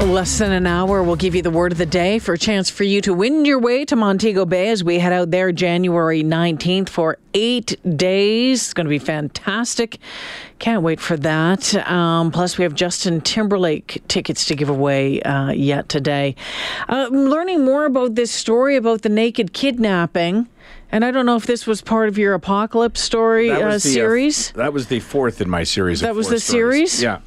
Less than an hour, we'll give you the word of the day for a chance for you to win your way to Montego Bay as we head out there January 19th for eight days. It's going to be fantastic. Can't wait for that. Um, plus, we have Justin Timberlake tickets to give away uh, yet today. Uh, I'm learning more about this story about the naked kidnapping. And I don't know if this was part of your apocalypse story That uh, the, uh, series. that was the fourth in my series. of That was the stories. series? Yeah.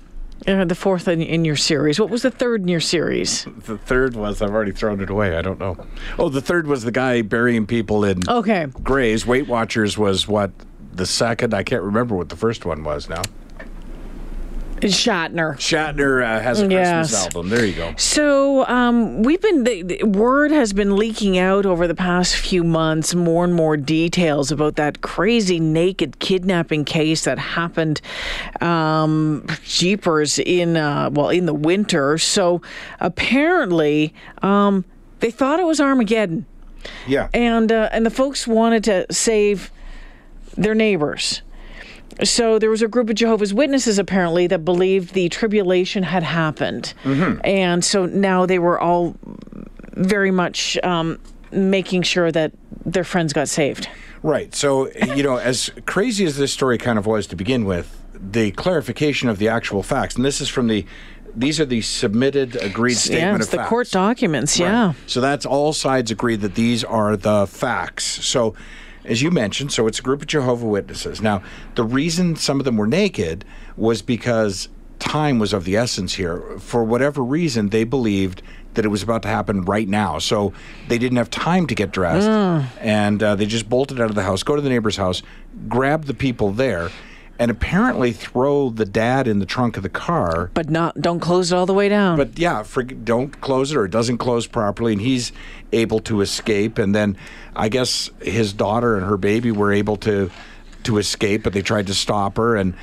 Uh, the fourth in, in your series. What was the third in your series? The third was I've already thrown it away. I don't know. Oh, the third was the guy burying people in Okay. graves. Weight Watchers was what the second. I can't remember what the first one was now. Shatner. Shatner uh, has a Yes. Christmas album. There you go. So um, we've been the, the word has been leaking out over the past few months, more and more details about that crazy naked kidnapping case that happened, um, jeepers in uh, well in the winter. So apparently um, they thought it was Armageddon, Yeah. and uh, and the folks wanted to save their neighbors. So there was a group of Jehovah's Witnesses apparently that believed the tribulation had happened, and so now they were all very much um, making sure that their friends got saved. Right. So, you know, as crazy as this story kind of was to begin with, the clarification of the actual facts, and this is from the, these are the submitted agreed yeah, statement it's of the facts. court documents. Yeah. So that's all sides agree that these are the facts. So, as you mentioned, so it's a group of Jehovah Witnesses. Now, the reason some of them were naked was because time was of the essence here. For whatever reason, they believed that it was about to happen right now. So they didn't have time to get dressed. And uh, they just bolted out of the house, go to the neighbor's house, grab the people there, and apparently throw the dad in the trunk of the car. But not don't close it all the way down. But yeah, for, don't close it or it doesn't close properly, and he's able to escape. And then I guess his daughter and her baby were able to to escape, but they tried to stop her, and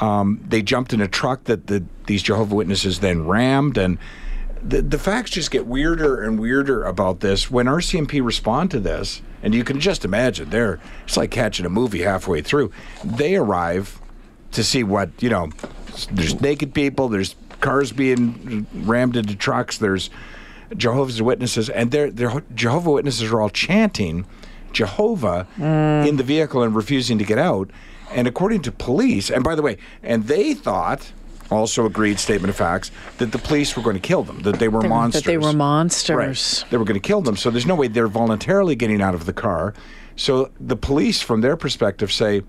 um, they jumped in a truck that the, these Jehovah Witnesses then rammed, and the, the facts just get weirder and weirder about this. When RCMP respond to this, and you can just imagine, they're it's like catching a movie halfway through. They arrive to see what you know. There's naked people. There's cars being rammed into trucks. There's Jehovah's Witnesses, and they're, they're Jehovah Witnesses are all chanting Jehovah mm. in the vehicle and refusing to get out. And according to police, and by the way, and they thought, also agreed statement of facts, that the police were going to kill them, that they were They- monsters. That they were Right. monsters. They were going to kill them. So there's no way they're voluntarily getting out of the car. So the police, from their perspective, say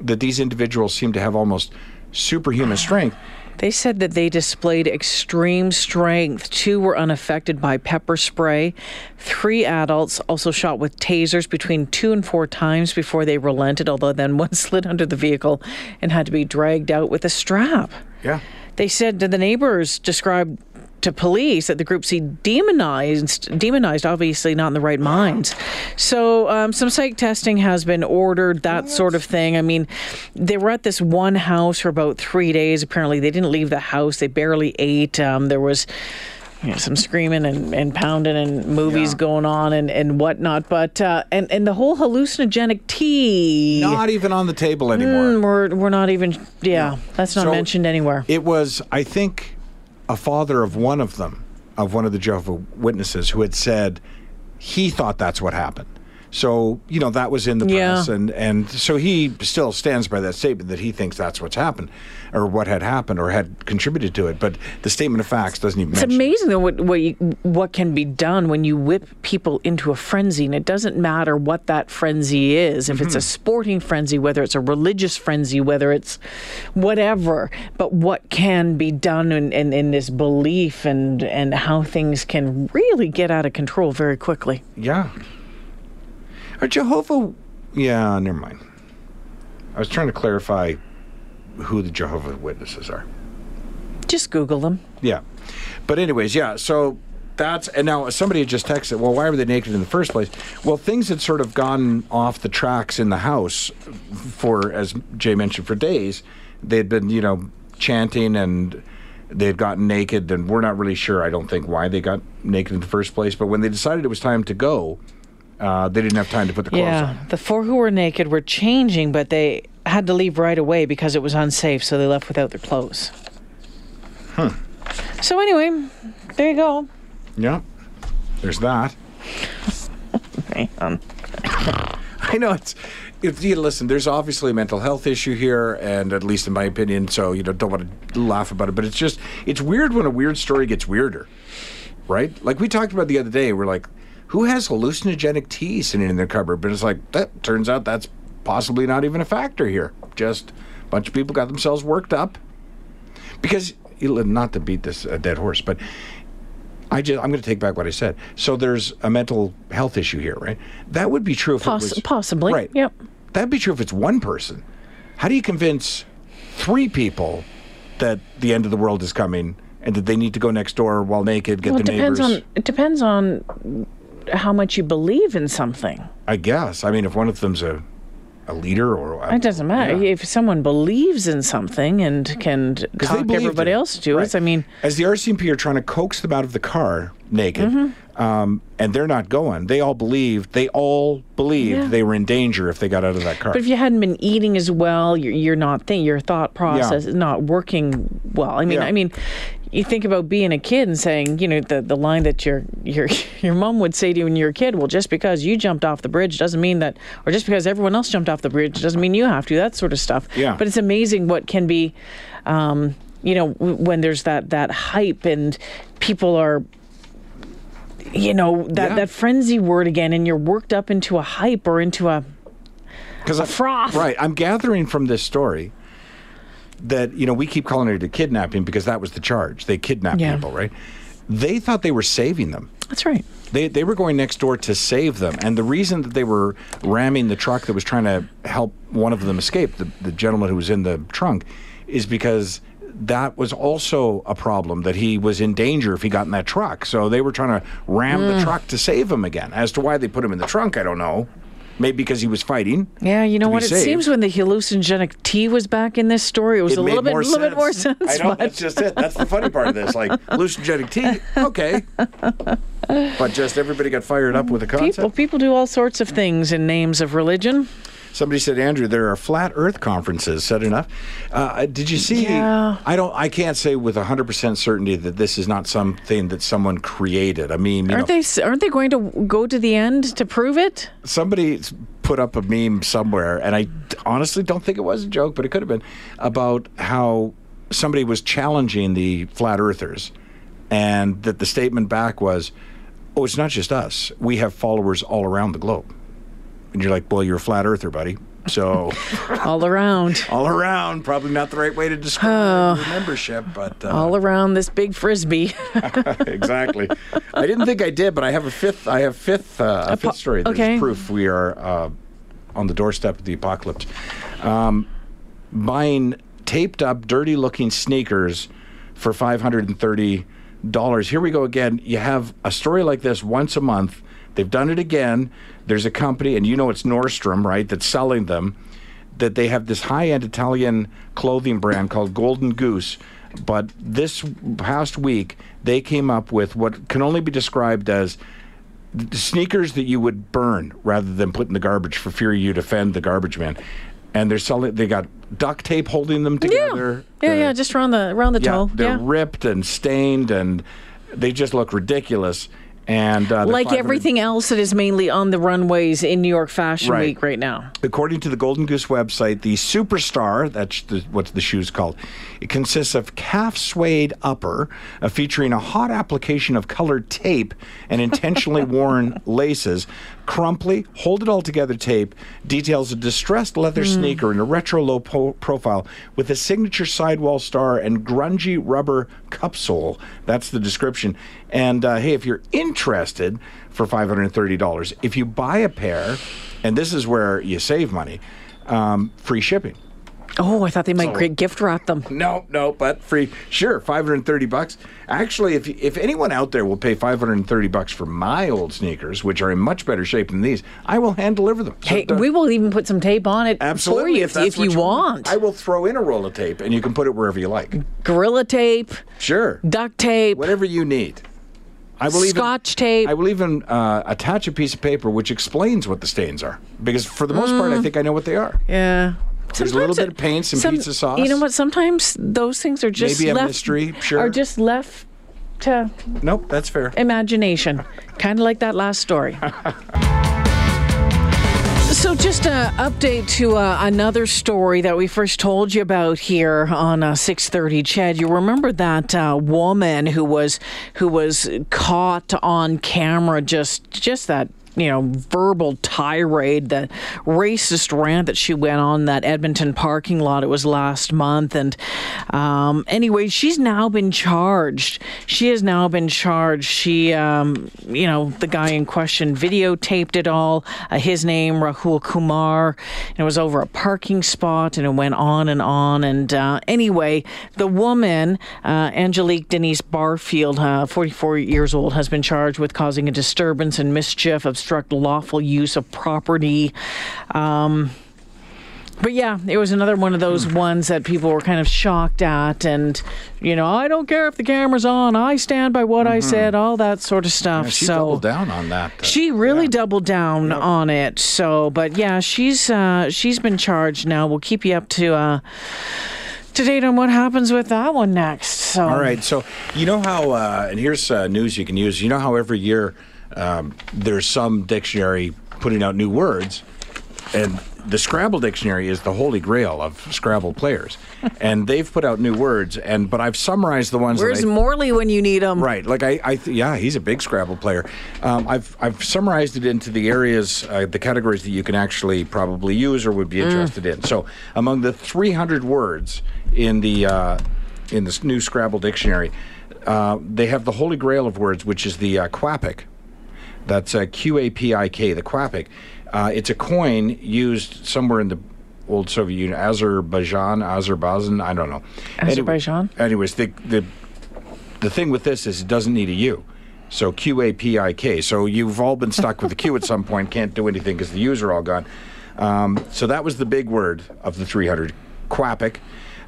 that these individuals seem to have almost superhuman strength. They said that they displayed extreme strength. Two were unaffected by pepper spray. Three adults also shot with tasers between two and four times before they relented, although then one slid under the vehicle and had to be dragged out with a strap. Yeah. They said that the neighbors described to police that the group seemed demonized, demonized, obviously not in the right minds. So um, some psych testing has been ordered, that sort of thing. I mean, they were at this one house for about three days. Apparently, they didn't leave the house. They barely ate. Um, there was. You know, some screaming and, and pounding and movies Yeah. going on and, and whatnot, but uh, and and the whole hallucinogenic tea. Not even on the table anymore. Mm, we're we're not even yeah. That's not So- mentioned anywhere. It was, I think, a father of one of them, of one of the Jehovah Witnesses, who had said he thought that's what happened. So you know that was in the Yeah. press, and and so he still stands by that statement that he thinks that's what's happened, or what had happened, or had contributed to it. But the statement of facts doesn't even. It's amazing though what what, you, what can be done when you whip people into a frenzy, and it doesn't matter what that frenzy is. If it's Mm-hmm. a sporting frenzy, whether it's a religious frenzy, whether it's whatever, but what can be done in, in, in this belief and and how things can really get out of control very quickly. Yeah. Are Jehovah? Yeah, never mind. I was trying to clarify who the Jehovah Witnesses are. Just Google them. Yeah. But anyways, yeah. So that's and now somebody had just texted. Well, why were they naked in the first place? Well, things had sort of gone off the tracks in the house for, as Jay mentioned, for days. They had been, you know, chanting and they had gotten naked, and we're not really sure. I don't think why they got naked in the first place. But when they decided it was time to go, Uh, they didn't have time to put the clothes Yeah, on. the four who were naked were changing, but they had to leave right away because it was unsafe, so they left without their clothes. Hmm. So anyway, there you go. Yeah, there's that. I know it's. If you listen, there's obviously a mental health issue here, and at least in my opinion, so you know, don't want to laugh about it. But it's just, it's weird when a weird story gets weirder, right? Like we talked about the other day, we're like, who has hallucinogenic tea sitting in their cupboard? But it's like that turns out that's possibly not even a factor here. Just a bunch of people got themselves worked up because not to beat this a dead horse, but I just I'm going to take back what I said. So there's a mental health issue here, right? That would be true if Poss- was possibly. right. Yep. That'd be true if it's one person. How do you convince three people that the end of the world is coming and that they need to go next door while naked, get Well, it the depends neighbors? on it depends on how much you believe in something. I guess. I mean, if one of them's a a leader or a, It doesn't matter Yeah. if someone believes in something and can talk everybody else to Right. it. I mean, as the RCMP are trying to coax them out of the car naked, Mm-hmm. um, and they're not going. They all believed. They all believed Yeah. they were in danger if they got out of that car. but if you hadn't been eating as well, you're, you're not think your thought process is not working well. I mean, Yeah. I mean, you think about being a kid and saying, you know, the, the line that your your your mom would say to you when you're a kid, well, just because you jumped off the bridge doesn't mean that, or just because everyone else jumped off the bridge doesn't mean you have to. That sort of stuff. Yeah. But it's amazing what can be, um, you know, w- when there's that that hype and people are. You know that, Yeah. that frenzy word again, and you're worked up into a hype or into a Because a froth. Right. I'm gathering from this story that, you know, we keep calling it a kidnapping because that was the charge. They kidnapped Yeah. people, right? They thought they were saving them. That's right. They, they were going next door to save them. And the reason that they were ramming the truck that was trying to help one of them escape, the, the gentleman who was in the trunk, is because that was also a problem that he was in danger if he got in that truck. So they were trying to ram Mm. the truck to save him again. As to why they put him in the trunk, I don't know. Maybe because he was fighting. Yeah, you know what? It saved. seems when the hallucinogenic tea was back in this story, it was it a little bit, more little bit more sense. I know but- that's just it. That's the funny part of this. Like hallucinogenic tea, okay, but just everybody got fired up with the concept. people, people do all sorts of things in names of religion. Somebody said, Andrew, there are flat Earth conferences. Said enough. Uh, did you see? Yeah. I don't. I can't say with hundred percent certainty that this is not something that someone created. I mean, you Aren't know, they? Aren't they going to go to the end to prove it? somebody put up a meme somewhere, and I honestly don't think it was a joke, but it could have been about how somebody was challenging the flat earthers, and that the statement back was, "Oh, it's not just us. We have followers all around the globe." And you're like, "Well, you're a flat earther, buddy." So All around, all around, probably not the right way to describe your membership, but uh, all around this big frisbee. exactly. I didn't think I did, but I have a fifth. I have fifth uh, a fifth story. There's okay. proof we are uh, on the doorstep of the apocalypse. Um, buying taped up, dirty looking sneakers for five hundred and thirty dollars. Here we go again. You have a story like this once a month. They've done it again. There's a company, and you know it's Nordstrom, right? That's selling them. That they have this high-end Italian clothing brand called Golden Goose. But this past week, they came up with what can only be described as sneakers that you would burn rather than put in the garbage for fear you'd offend the garbage man. And they're selling. They got duct tape holding them together. yeah, The- yeah, just around the around the yeah, toe. they're Yeah, ripped and stained, and they just look ridiculous. And uh, like everything else that is mainly on the runways in New York Fashion Right. Week right now. According to the Golden Goose website, the Superstar, that's the, what the shoe's called, it consists of calf suede upper uh, featuring a hot application of colored tape and intentionally worn laces. Crumply, hold it all together tape details a distressed leather sneaker in a retro low po- profile with a signature sidewall star and grungy rubber cupsole. That's the description. And uh, hey, if you're interested for $530, if you buy a pair, and this is where you save money, um, free shipping. Oh, I thought they might So- gift wrap them. No, no, but free. Sure, 530 bucks. Actually, if if anyone out there will pay 530 bucks for my old sneakers, which are in much better shape than these, I will hand deliver them. So Hey, we will even put some tape on it absolutely for you if, if what you want. I will throw in a roll of tape, and you can put it wherever you like. Gorilla tape, Sure, duct tape. whatever you need. I will even- Scotch tape. I will even uh, attach a piece of paper which explains what the stains are, because for the most Mm. part, I think I know what they are. yeah. There's a little bit of paint, some some- pizza sauce. You know what? Sometimes those things are just Maybe a left, mystery, sure. Are just left to Nope, that's fair. imagination, kind of like that last story. So, just an update to uh, another story that we first told you about here on uh, 6:30. CHED, you remember that uh, woman who was who was caught on camera, just just that you know verbal tirade, the racist rant that she went on that Edmonton parking lot. It was last month, and um, anyway, she's now been charged. She has now been charged. She, um, you know, the guy in question videotaped it all. Uh, his name Rahul Kumar. And it was over a parking spot, and it went on and on. And uh, anyway, the woman, uh, Angelique Denise Barfield, uh, 44 years old, has been charged with causing a disturbance and mischief, obstruct lawful use of property. Um, but yeah, it was another one of those ones that people were kind of shocked at, and you know, I don't care if the camera's on. I stand by what I said. All that sort of stuff. Mm-hmm. Yeah, she so doubled down on that. uh, she really doubled down on it. So, but yeah, she's uh, she's been charged now. We'll keep you up to uh, to date on what happens with that one next. So, All right. So you know how, uh, and here's uh, news you can use. You know how every year um, there's some dictionary putting out new words, and the Scrabble dictionary is the holy grail of Scrabble players, and they've put out new words. And but I've summarized the ones. Where's that I, Morley when you need him? Right, like I, I th- yeah, he's a big Scrabble player. Um, I've I've summarized it into the areas, uh, the categories that you can actually probably use or would be interested in. So, among the 300 words in the uh, in this new Scrabble dictionary, uh, they have the holy grail of words, which is the uh, Qapik. That's uh, A P I K, the Qapik. Uh, it's a coin used somewhere in the old Soviet Union, Azerbaijan, Azerbaijan, I don't know. Anyway- Azerbaijan? anyways, the the the thing with this is it doesn't need a U. So Q A P I K. So you've all been stuck with the Q at some point, can't do anything because the U's are all gone. Um, so that was the big word of the 300, Qapik.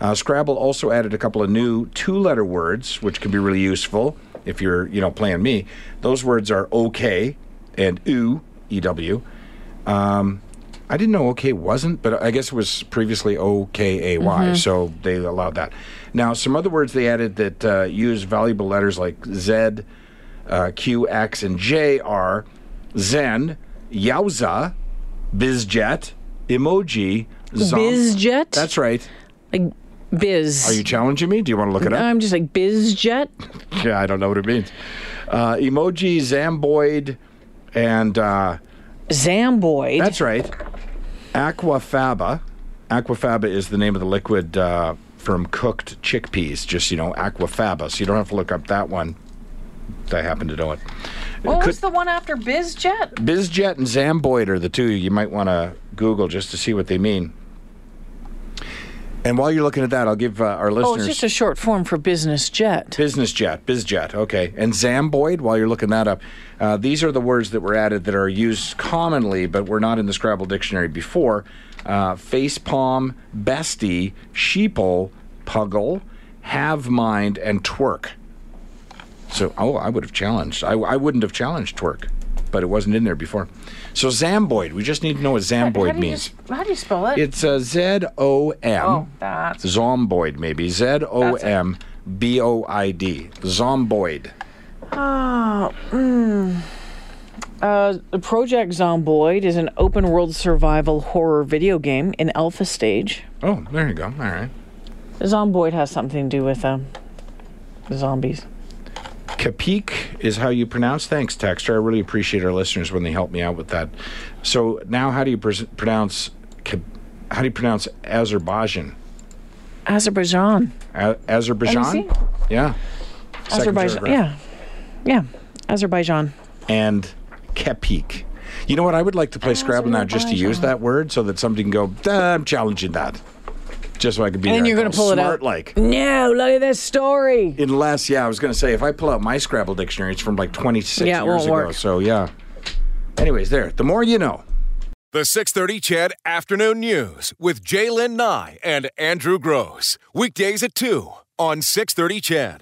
Uh, Scrabble also added a couple of new two-letter words, which can be really useful if you're, you know, playing me. Those words are OK and U, E-W. Um, I didn't know OK wasn't, but I guess it was previously O K A Y, so they allowed that. Now, some other words they added that uh, use valuable letters like Z, uh, Q, X, and J are Zen, Yowza, Bizjet, Emoji, Zom- Bizjet? That's right. like biz. Are you challenging me? Do you want to look it up? I'm just like bizjet. Yeah, I don't know what it means. Uh, emoji, Zamboid, and uh, Zamboid. that's right. Aquafaba. Aquafaba is the name of the liquid uh, from cooked chickpeas. Just you know, Aquafaba. So you don't have to look up that one. I happen to know it. what Could- was the one after bizjet? Bizjet and Zamboid are the two you might want to Google just to see what they mean. And while you're looking at that, I'll give uh, our Oh, listeners it's just a short form for business jet. business jet, bizjet. Okay, and Zamboid. While you're looking that up, uh, these are the words that were added that are used commonly, but were not in the Scrabble dictionary before. Uh, facepalm, bestie, sheeple, puggle, hivemind, and twerk. So, oh, I would have challenged. I, I wouldn't have challenged twerk, but it wasn't in there before. So Zamboid. We just need to know what how, Zamboid you, means. s- how do you spell it? It's uh, Z O M. oh, that's Zomboid, maybe. Z O M B O I D. Zomboid. Oh, mm. Uh, Project Zomboid is an open world survival horror video game in alpha stage. Oh, there you go. All right. Zomboid has something to do with um, zombies. Kapik is how you pronounce. Thanks, Texter. I really appreciate our listeners when they help me out with that. So now, how do you pronounce? How do you pronounce Azerbaijan? Azerbaijan. A- Azerbaijan. Yeah. Second Azerbaijan. paragraph. Yeah. Yeah. Azerbaijan. And Kepik. You know what? I would like to play Scrabble now just to use that word so that somebody can go, "Ah, I'm challenging that. Just so I could be And then there. you're going to pull it out. like. No, look at this story. Unless, yeah, I was going to say, if I pull out my Scrabble dictionary, it's from like 26 Yeah, it years won't ago. work. So, yeah. Anyways, there. The more you know. The 630 CHED Afternoon News with J'lyn Nye and Andrew Gross. Weekdays at 2 on 630 CHED.